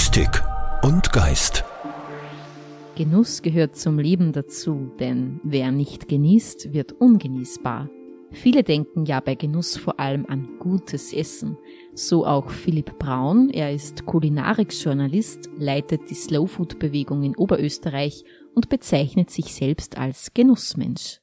Mystik und Geist. Genuss gehört zum Leben dazu, denn wer nicht genießt, wird ungenießbar. Viele denken ja bei Genuss vor allem an gutes Essen. So auch Philipp Braun, er ist Kulinarik-Journalist, leitet die Slowfood-Bewegung in Oberösterreich und bezeichnet sich selbst als Genussmensch.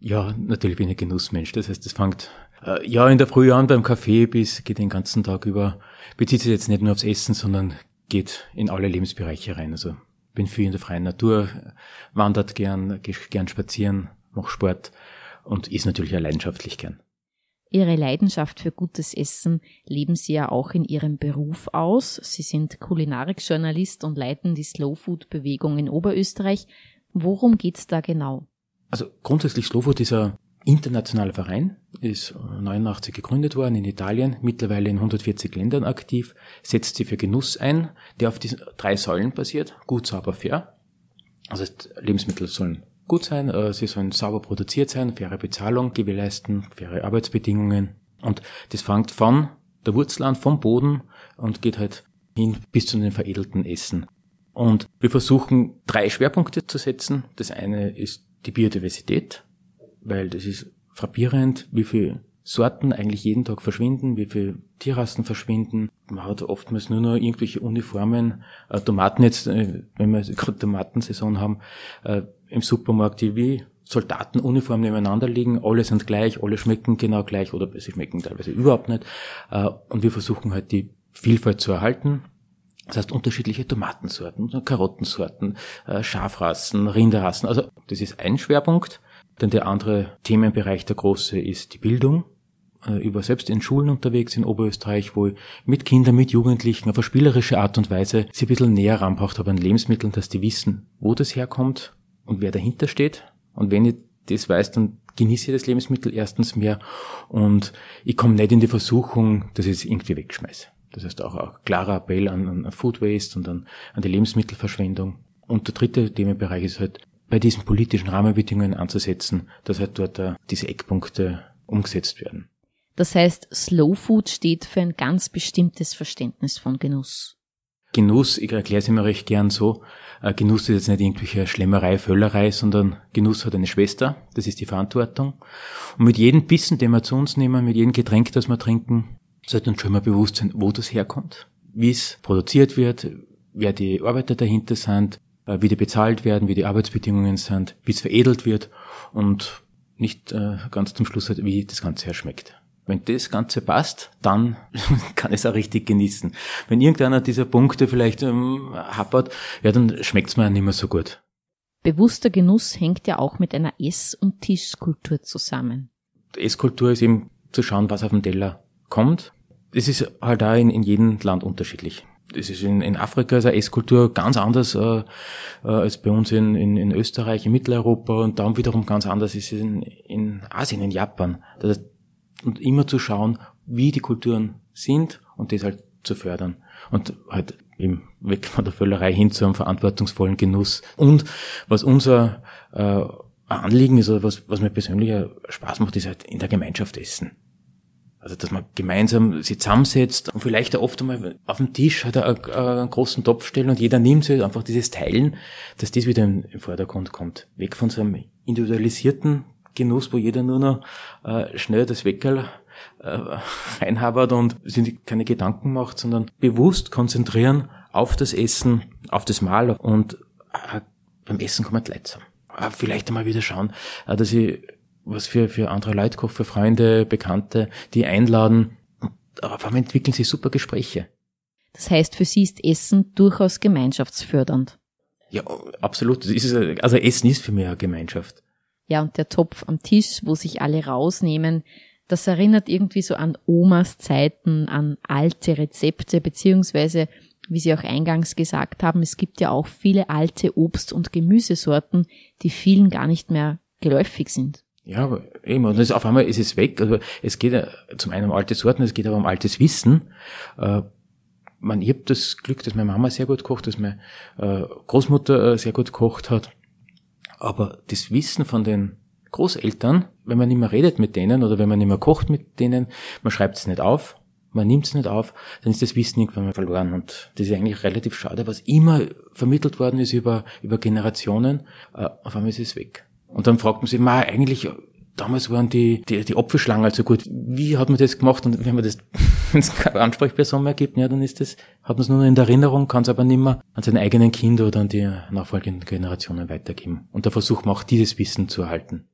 Ja, natürlich bin ich ein Genussmensch. Das heißt, es fängt äh, ja in der Früh an beim Kaffee bis geht den ganzen Tag über. Bezieht sich jetzt nicht nur aufs Essen, sondern geht in alle Lebensbereiche rein. Also bin viel in der freien Natur, wandert gern, gehe gern spazieren, mache Sport und ist natürlich auch leidenschaftlich gern. Ihre Leidenschaft für gutes Essen leben Sie ja auch in Ihrem Beruf aus. Sie sind Kulinarik-Journalist und leiten die Slow Food Bewegung in Oberösterreich. Worum geht's da genau? Also grundsätzlich Slowfood ist ein internationaler Verein, ist 89 gegründet worden in Italien, mittlerweile in 140 Ländern aktiv, setzt sich für Genuss ein, der auf diesen drei Säulen basiert, gut, sauber, fair. Also Lebensmittel sollen gut sein, äh, sie sollen sauber produziert sein, faire Bezahlung gewährleisten, faire Arbeitsbedingungen. Und das fängt von der Wurzel an, vom Boden und geht halt hin bis zu den veredelten Essen. Und wir versuchen drei Schwerpunkte zu setzen. Das eine ist die Biodiversität, weil das ist frappierend, wie viele Sorten eigentlich jeden Tag verschwinden, wie viele Tierrassen verschwinden. Man hat oftmals nur noch irgendwelche Uniformen. Äh, Tomaten jetzt, äh, wenn wir gerade Tomatensaison haben, äh, im Supermarkt, die wie Soldatenuniformen nebeneinander liegen, alle sind gleich, alle schmecken genau gleich oder sie schmecken teilweise überhaupt nicht. Äh, und wir versuchen halt die Vielfalt zu erhalten das heißt unterschiedliche Tomatensorten, Karottensorten, äh, Schafrassen, Rinderrassen. Also das ist ein Schwerpunkt. Denn der andere Themenbereich, der große, ist die Bildung. Äh, über selbst in Schulen unterwegs in Oberösterreich, wo ich mit Kindern, mit Jugendlichen auf eine spielerische Art und Weise sie ein bisschen näher ranbracht habe an Lebensmitteln, dass die wissen, wo das herkommt und wer dahinter steht. Und wenn ich das weiß, dann genieße ich das Lebensmittel erstens mehr und ich komme nicht in die Versuchung, dass ich es irgendwie wegschmeiße. Das heißt auch ein klarer Appell an, an Food Waste und an, an die Lebensmittelverschwendung. Und der dritte Themenbereich ist halt, bei diesen politischen Rahmenbedingungen anzusetzen, dass halt dort uh, diese Eckpunkte umgesetzt werden. Das heißt, Slow Food steht für ein ganz bestimmtes Verständnis von Genuss. Genuss, ich erkläre es immer recht gern so, uh, Genuss ist jetzt nicht irgendwelche Schlemmerei, Völlerei, sondern Genuss hat eine Schwester, das ist die Verantwortung. Und mit jedem Bissen, den wir zu uns nehmen, mit jedem Getränk, das wir trinken, sollte uns schon mal bewusst sein, wo das herkommt, wie es produziert wird, wer die Arbeiter dahinter sind, äh, wie die bezahlt werden, wie die Arbeitsbedingungen sind, wie es veredelt wird und nicht äh, ganz zum Schluss halt, wie das Ganze herschmeckt. Wenn das Ganze passt, dann kann es auch richtig genießen. Wenn irgendeiner dieser Punkte vielleicht ähm, happert, ja, dann schmeckt es mir nicht mehr so gut. Bewusster Genuss hängt ja auch mit einer Ess- und Tischkultur zusammen. Esskultur ist eben zu schauen, was auf dem Teller kommt, es ist halt auch in, in jedem Land unterschiedlich. Es ist in, in Afrika ist eine Esskultur ganz anders äh, äh, als bei uns in, in, in Österreich, in Mitteleuropa und dann wiederum ganz anders ist es in, in Asien, in Japan. Das, und immer zu schauen, wie die Kulturen sind und das halt zu fördern. Und halt eben weg von der Völlerei hin zu einem verantwortungsvollen Genuss. Und was unser äh, Anliegen ist, oder was, was mir persönlich Spaß macht, ist halt in der Gemeinschaft essen. Also, dass man gemeinsam sich zusammensetzt und vielleicht auch oft einmal auf dem Tisch hat er einen, großen Topf stellen und jeder nimmt sich einfach dieses Teilen, dass das wieder im Vordergrund kommt. Weg von so einem individualisierten Genuss, wo jeder nur noch äh, schnell das Weckerl äh, reinhabert und sich keine Gedanken macht, sondern bewusst konzentrieren auf das Essen, auf das Mahl und äh, beim Essen kommen Leute zusammen. Äh, vielleicht einmal wieder schauen, äh, dass ich was für, für andere Leute koche, für Freunde, Bekannte, die einladen. Aber auf einmal entwickeln sich super Gespräche. Das heißt, für Sie ist Essen durchaus gemeinschaftsfördernd. Ja, absolut. Ist, also Essen ist für mich eine Gemeinschaft. Ja, und der Topf am Tisch, wo sich alle rausnehmen, das erinnert irgendwie so an Omas Zeiten, an alte Rezepte, beziehungsweise, wie Sie auch eingangs gesagt haben, es gibt ja auch viele alte Obst- und Gemüsesorten, die vielen gar nicht mehr geläufig sind. Ja, eben, und das, auf einmal ist es weg. Also es geht zum einen um alte Sorten, es geht aber um altes Wissen. Äh, man, ich habe das Glück, dass meine Mama sehr gut kocht, dass meine äh, Großmutter äh, sehr gut kocht hat. Aber das Wissen von den Großeltern, wenn man nicht mehr redet mit denen oder wenn man nicht mehr kocht mit denen, man schreibt es nicht auf, man nimmt es nicht auf, dann ist das Wissen irgendwann mal verloren. Und das ist eigentlich relativ schade, was immer vermittelt worden ist über, über Generationen, äh, auf einmal ist es weg. Und dann fragt man sich, ma, eigentlich, damals waren die, die, die Apfelschlangen halt so gut. Wie hat man das gemacht? Und wenn man das, wenn es keine Ansprechperson mehr gibt, ja, dann ist das, hat man es nur noch in der Erinnerung, kann es aber nicht mehr an seine eigenen Kinder oder an die nachfolgenden Generationen weitergeben. Und da versucht man auch dieses Wissen zu erhalten.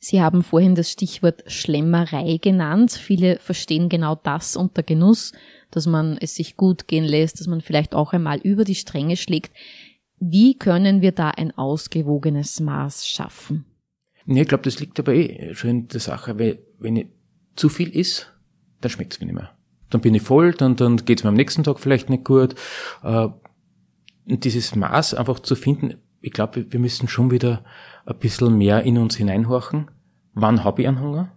Sie haben vorhin das Stichwort Schlemmerei genannt. Viele verstehen genau das unter Genuss, dass man es sich gut gehen lässt, dass man vielleicht auch einmal über die Stränge schlägt. Wie können wir da ein ausgewogenes Maß schaffen? Nee, ich glaube, das liegt aber eh schon in der Sache, weil wenn ich zu viel ist, dann schmeckt es mir nicht mehr. Dann bin ich voll, dann, dann geht es mir am nächsten Tag vielleicht nicht gut. Äh, dieses Maß einfach zu finden, ich glaube, wir müssen schon wieder ein bisschen mehr in uns hineinhorchen. Wann habe ich einen Hunger?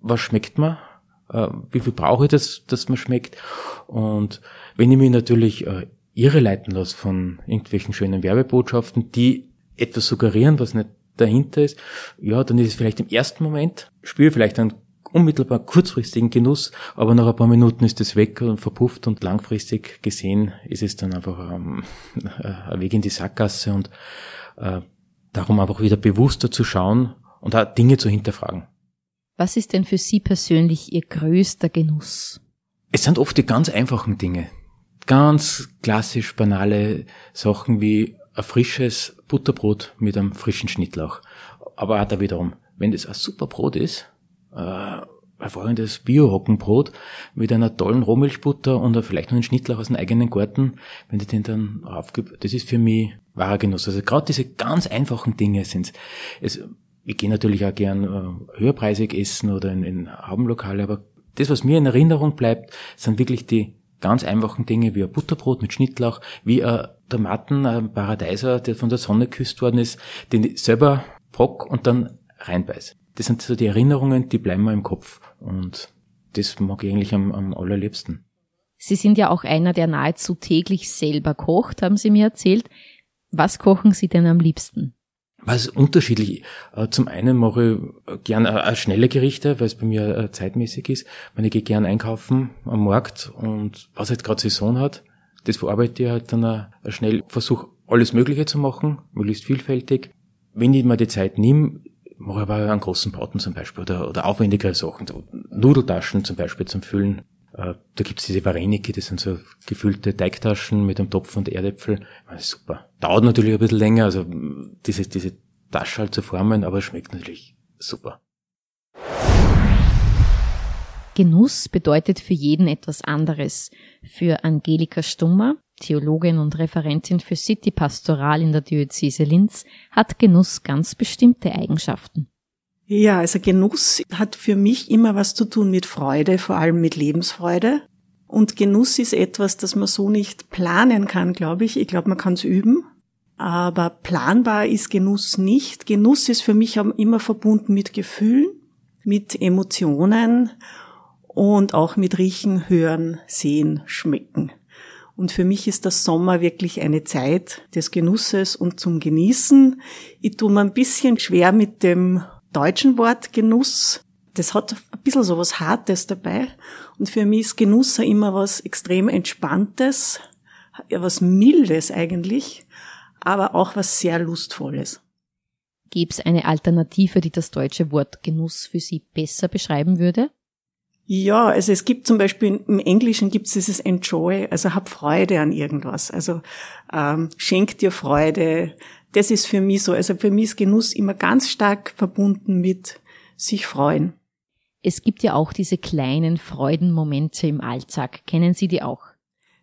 Was schmeckt mir? Äh, wie viel brauche ich, dass, dass mir schmeckt? Und wenn ich mich natürlich äh, irre leiten lasse von irgendwelchen schönen Werbebotschaften, die etwas suggerieren, was nicht dahinter ist, ja, dann ist es vielleicht im ersten Moment, spüre vielleicht einen unmittelbar kurzfristigen Genuss, aber nach ein paar Minuten ist es weg und verpufft und langfristig gesehen ist es dann einfach ähm, ein Weg in die Sackgasse und äh, darum einfach wieder bewusster zu schauen und auch Dinge zu hinterfragen. Was ist denn für Sie persönlich Ihr größter Genuss? Es sind oft die ganz einfachen Dinge. Ganz klassisch banale Sachen wie ein frisches Butterbrot mit einem frischen Schnittlauch. Aber auch da wiederum, wenn das ein super Brot ist, äh, hervorragendes Bio-Roggenbrot mit einer tollen Rohmilchbutter und vielleicht noch einen Schnittlauch aus dem eigenen Garten, wenn du den dann aufgib, das ist für mich wahrer Genuss. Also gerade diese ganz einfachen Dinge sind es. Ich gehe natürlich auch gern äh, höherpreisig essen oder in, in Haubenlokale, aber das, was mir in Erinnerung bleibt, sind wirklich die ganz einfachen Dinge wie ein Butterbrot mit Schnittlauch, wie ein Tomaten, ein Paradeiser, der von der Sonne geküsst worden ist, den ich selber brock und dann reinbeiß das sind so die Erinnerungen, die bleiben mir im Kopf. Und das mag ich eigentlich am, am allerliebsten. Sie sind ja auch einer, der nahezu täglich selber kocht, haben Sie mir erzählt. Was kochen Sie denn am liebsten? Was unterschiedlich. Äh, zum einen mache ich gern äh, schnelle Gerichte, weil es bei mir äh, zeitmäßig ist. Ich gehe gern einkaufen am Markt und was halt gerade Saison hat, das verarbeite ich halt dann schnell. Versuche alles Mögliche zu machen, möglichst vielfältig. Wenn ich mir die Zeit nehme, mache aber einen großen Braten zum Beispiel oder, oder aufwendigere Sachen, Nudeltaschen zum Beispiel zum Füllen. Äh, da gibt's diese Vareniki, das sind so gefüllte Teigtaschen mit einem Topf und Erdäpfel. Super. Dauert natürlich ein bisschen länger, also diese, diese Tasche halt zu formen, aber schmeckt natürlich super. Genuss bedeutet für jeden etwas anderes. Für Angelika Stummer Theologin und Referentin für City Pastoral in der Diözese Linz, hat Genuss ganz bestimmte Eigenschaften. Ja, also Genuss hat für mich immer was zu tun mit Freude, vor allem mit Lebensfreude. Und Genuss ist etwas, das man so nicht planen kann, glaube ich. Ich glaube, man kann es üben. Aber planbar ist Genuss nicht. Genuss ist für mich immer verbunden mit Gefühlen, mit Emotionen und auch mit Riechen, Hören, Sehen, Schmecken. Und für mich ist der Sommer wirklich eine Zeit des Genusses und zum Genießen. Ich tue mir ein bisschen schwer mit dem deutschen Wort Genuss. Das hat ein bisschen so was Hartes dabei. Und für mich ist Genuss immer was extrem Entspanntes, was Mildes eigentlich, aber auch was sehr Lustvolles. Gäbe es eine Alternative, die das deutsche Wort Genuss für Sie besser beschreiben würde? Ja, also es gibt zum Beispiel im Englischen gibt es dieses Enjoy, also hab Freude an irgendwas. Also ähm, schenk dir Freude. Das ist für mich so. Also für mich ist Genuss immer ganz stark verbunden mit sich freuen. Es gibt ja auch diese kleinen Freudenmomente im Alltag. Kennen Sie die auch?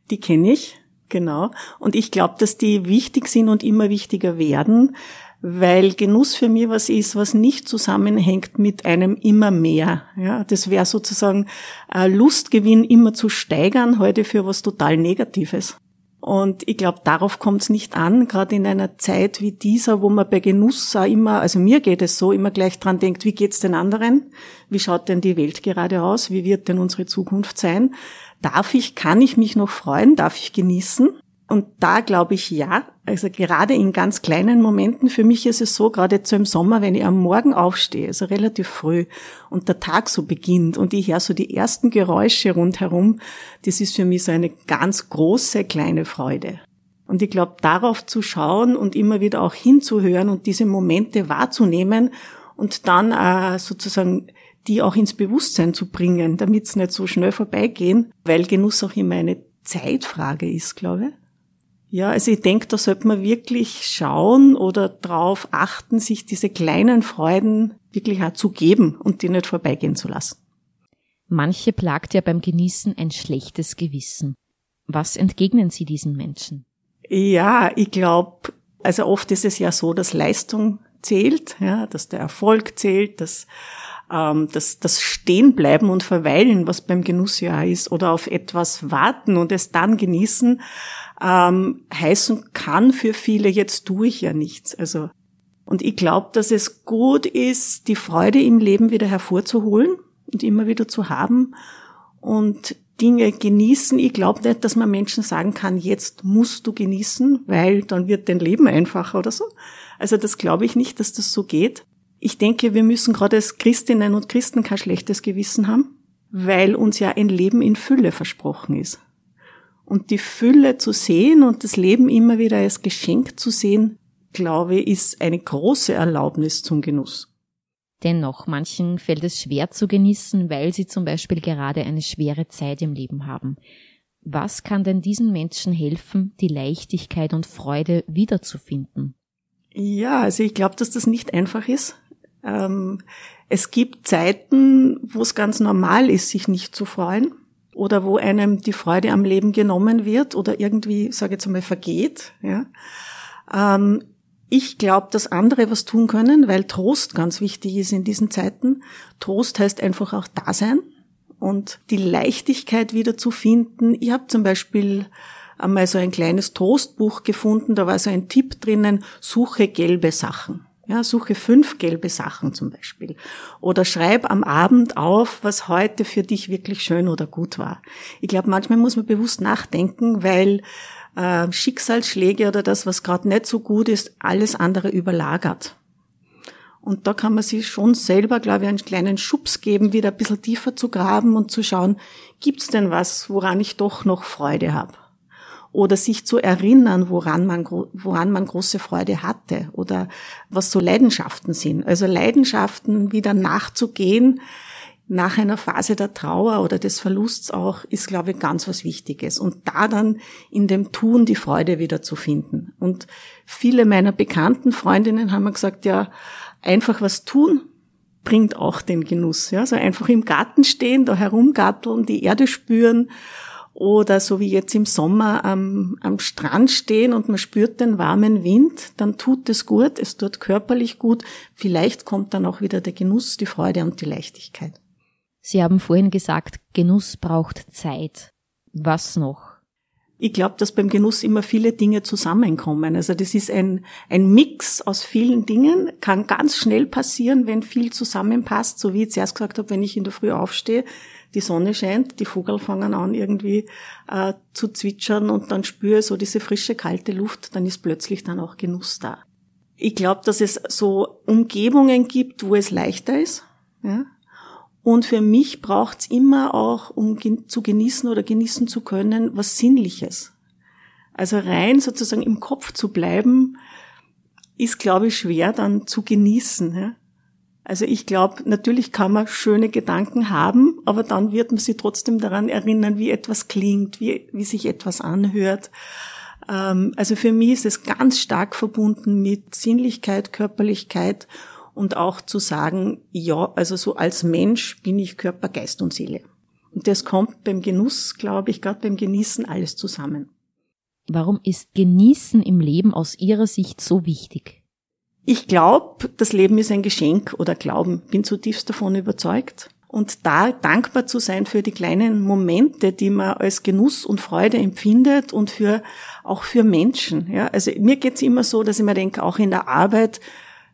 Die kenne ich, genau. Und ich glaube, dass die wichtig sind und immer wichtiger werden, weil Genuss für mich was ist, was nicht zusammenhängt mit einem immer mehr. Ja, das wäre sozusagen äh, Lustgewinn immer zu steigern, heute für was total Negatives. Und ich glaube, darauf kommt es nicht an, gerade in einer Zeit wie dieser, wo man bei Genuss auch immer, also mir geht es so, immer gleich dran denkt, wie geht's den anderen? Wie schaut denn die Welt gerade aus? Wie wird denn unsere Zukunft sein? Darf ich, kann ich mich noch freuen? Darf ich genießen? Und da glaube ich ja, also gerade in ganz kleinen Momenten, für mich ist es so, gerade jetzt so im Sommer, wenn ich am Morgen aufstehe, also relativ früh und der Tag so beginnt und ich höre so die ersten Geräusche rundherum, das ist für mich so eine ganz große kleine Freude. Und ich glaube, darauf zu schauen und immer wieder auch hinzuhören und diese Momente wahrzunehmen und dann äh, sozusagen die auch ins Bewusstsein zu bringen, damit es nicht so schnell vorbeigehen, weil Genuss auch immer eine Zeitfrage ist, glaube ich. Ja, also ich denke, da sollte man wirklich schauen oder darauf achten, sich diese kleinen Freuden wirklich auch zu geben und die nicht vorbeigehen zu lassen. Manche plagt ja beim Genießen ein schlechtes Gewissen. Was entgegnen Sie diesen Menschen? Ja, ich glaube, also oft ist es ja so, dass Leistung zählt, ja, dass der Erfolg zählt, dass ähm, das, das Stehenbleiben und Verweilen, was beim Genuss ja ist, oder auf etwas warten und es dann genießen, ähm, heißen kann für viele, jetzt tue ich ja nichts. Also, und ich glaube, dass es gut ist, die Freude im Leben wieder hervorzuholen und immer wieder zu haben und Dinge genießen. Ich glaube nicht, dass man Menschen sagen kann, jetzt musst du genießen, weil dann wird dein Leben einfacher oder so. Also das glaube ich nicht, dass das so geht. Ich denke, wir müssen gerade als Christinnen und Christen kein schlechtes Gewissen haben, weil uns ja ein Leben in Fülle versprochen ist. Und die Fülle zu sehen und das Leben immer wieder als Geschenk zu sehen, glaube ich, ist eine große Erlaubnis zum Genuss. Dennoch, manchen fällt es schwer zu genießen, weil sie zum Beispiel gerade eine schwere Zeit im Leben haben. Was kann denn diesen Menschen helfen, die Leichtigkeit und Freude wiederzufinden? Ja, also ich glaube, dass das nicht einfach ist. Ähm, es gibt Zeiten, wo es ganz normal ist, sich nicht zu freuen oder wo einem die Freude am Leben genommen wird oder irgendwie, sage ich jetzt einmal, vergeht. Ja. Ähm, ich glaube, dass andere was tun können, weil Trost ganz wichtig ist in diesen Zeiten. Trost heißt einfach auch da sein und die Leichtigkeit wieder zu finden. Ich habe zum Beispiel einmal so ein kleines Trostbuch gefunden, da war so ein Tipp drinnen, suche gelbe Sachen. Ja, suche fünf gelbe Sachen zum Beispiel. Oder schreib am Abend auf, was heute für dich wirklich schön oder gut war. Ich glaube, manchmal muss man bewusst nachdenken, weil äh, Schicksalsschläge oder das, was gerade nicht so gut ist, alles andere überlagert. Und da kann man sich schon selber, glaube ich, einen kleinen Schubs geben, wieder ein bisschen tiefer zu graben und zu schauen, gibt's denn was, woran ich doch noch Freude habe? Oder sich zu erinnern, woran man, woran man große Freude hatte oder was so Leidenschaften sind. Also Leidenschaften wieder nachzugehen nach einer Phase der Trauer oder des Verlusts auch, ist, glaube ich, ganz was Wichtiges. Und da dann in dem Tun die Freude wieder zu finden. Und viele meiner bekannten Freundinnen haben mir gesagt, ja, einfach was tun, bringt auch den Genuss. Ja, so einfach im Garten stehen, da herumgatteln, die Erde spüren oder so wie jetzt im Sommer am, am Strand stehen und man spürt den warmen Wind, dann tut es gut, es tut körperlich gut. Vielleicht kommt dann auch wieder der Genuss, die Freude und die Leichtigkeit. Sie haben vorhin gesagt, Genuss braucht Zeit. Was noch? Ich glaube, dass beim Genuss immer viele Dinge zusammenkommen. Also das ist ein, ein Mix aus vielen Dingen, kann ganz schnell passieren, wenn viel zusammenpasst, so wie ich zuerst gesagt habe, wenn ich in der Früh aufstehe, die Sonne scheint, die Vogel fangen an irgendwie äh, zu zwitschern und dann spüre so diese frische, kalte Luft, dann ist plötzlich dann auch Genuss da. Ich glaube, dass es so Umgebungen gibt, wo es leichter ist. Ja? Und für mich braucht's immer auch, um zu genießen oder genießen zu können, was Sinnliches. Also rein sozusagen im Kopf zu bleiben, ist, glaube ich, schwer dann zu genießen. Ja? Also ich glaube, natürlich kann man schöne Gedanken haben, aber dann wird man sich trotzdem daran erinnern, wie etwas klingt, wie, wie sich etwas anhört. Ähm, also für mich ist es ganz stark verbunden mit Sinnlichkeit, Körperlichkeit und auch zu sagen, ja, also so als Mensch bin ich Körper, Geist und Seele. Und das kommt beim Genuss, glaube ich, gerade beim Genießen alles zusammen. Warum ist Genießen im Leben aus Ihrer Sicht so wichtig? Ich glaube, das Leben ist ein Geschenk oder Glauben, bin zutiefst davon überzeugt. Und da dankbar zu sein für die kleinen Momente, die man als Genuss und Freude empfindet und für, auch für Menschen. Ja, also mir geht's immer so, dass ich mir denke, auch in der Arbeit,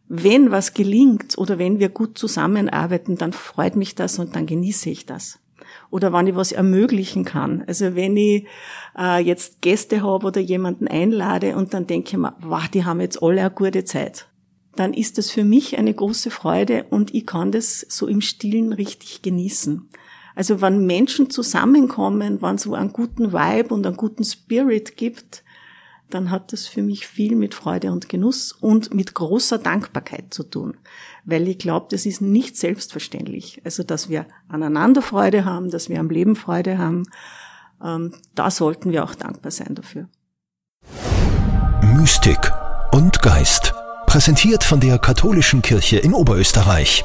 wenn was gelingt oder wenn wir gut zusammenarbeiten, dann freut mich das und dann genieße ich das. oder wenn ich was ermöglichen kann. Also wenn ich äh, jetzt Gäste habe oder jemanden einlade und dann denke ich mir, wow, die haben jetzt alle eine gute Zeit, dann ist das für mich eine große Freude und ich kann das so im Stillen richtig genießen. Also wenn Menschen zusammenkommen, wenn es so einen guten Vibe und einen guten Spirit gibt, dann hat das für mich viel mit Freude und Genuss und mit großer Dankbarkeit zu tun. Weil ich glaube, das ist nicht selbstverständlich. Also, dass wir aneinander Freude haben, dass wir am Leben Freude haben, ähm, da sollten wir auch dankbar sein dafür. Mystik und Geist. Präsentiert von der Katholischen Kirche in Oberösterreich.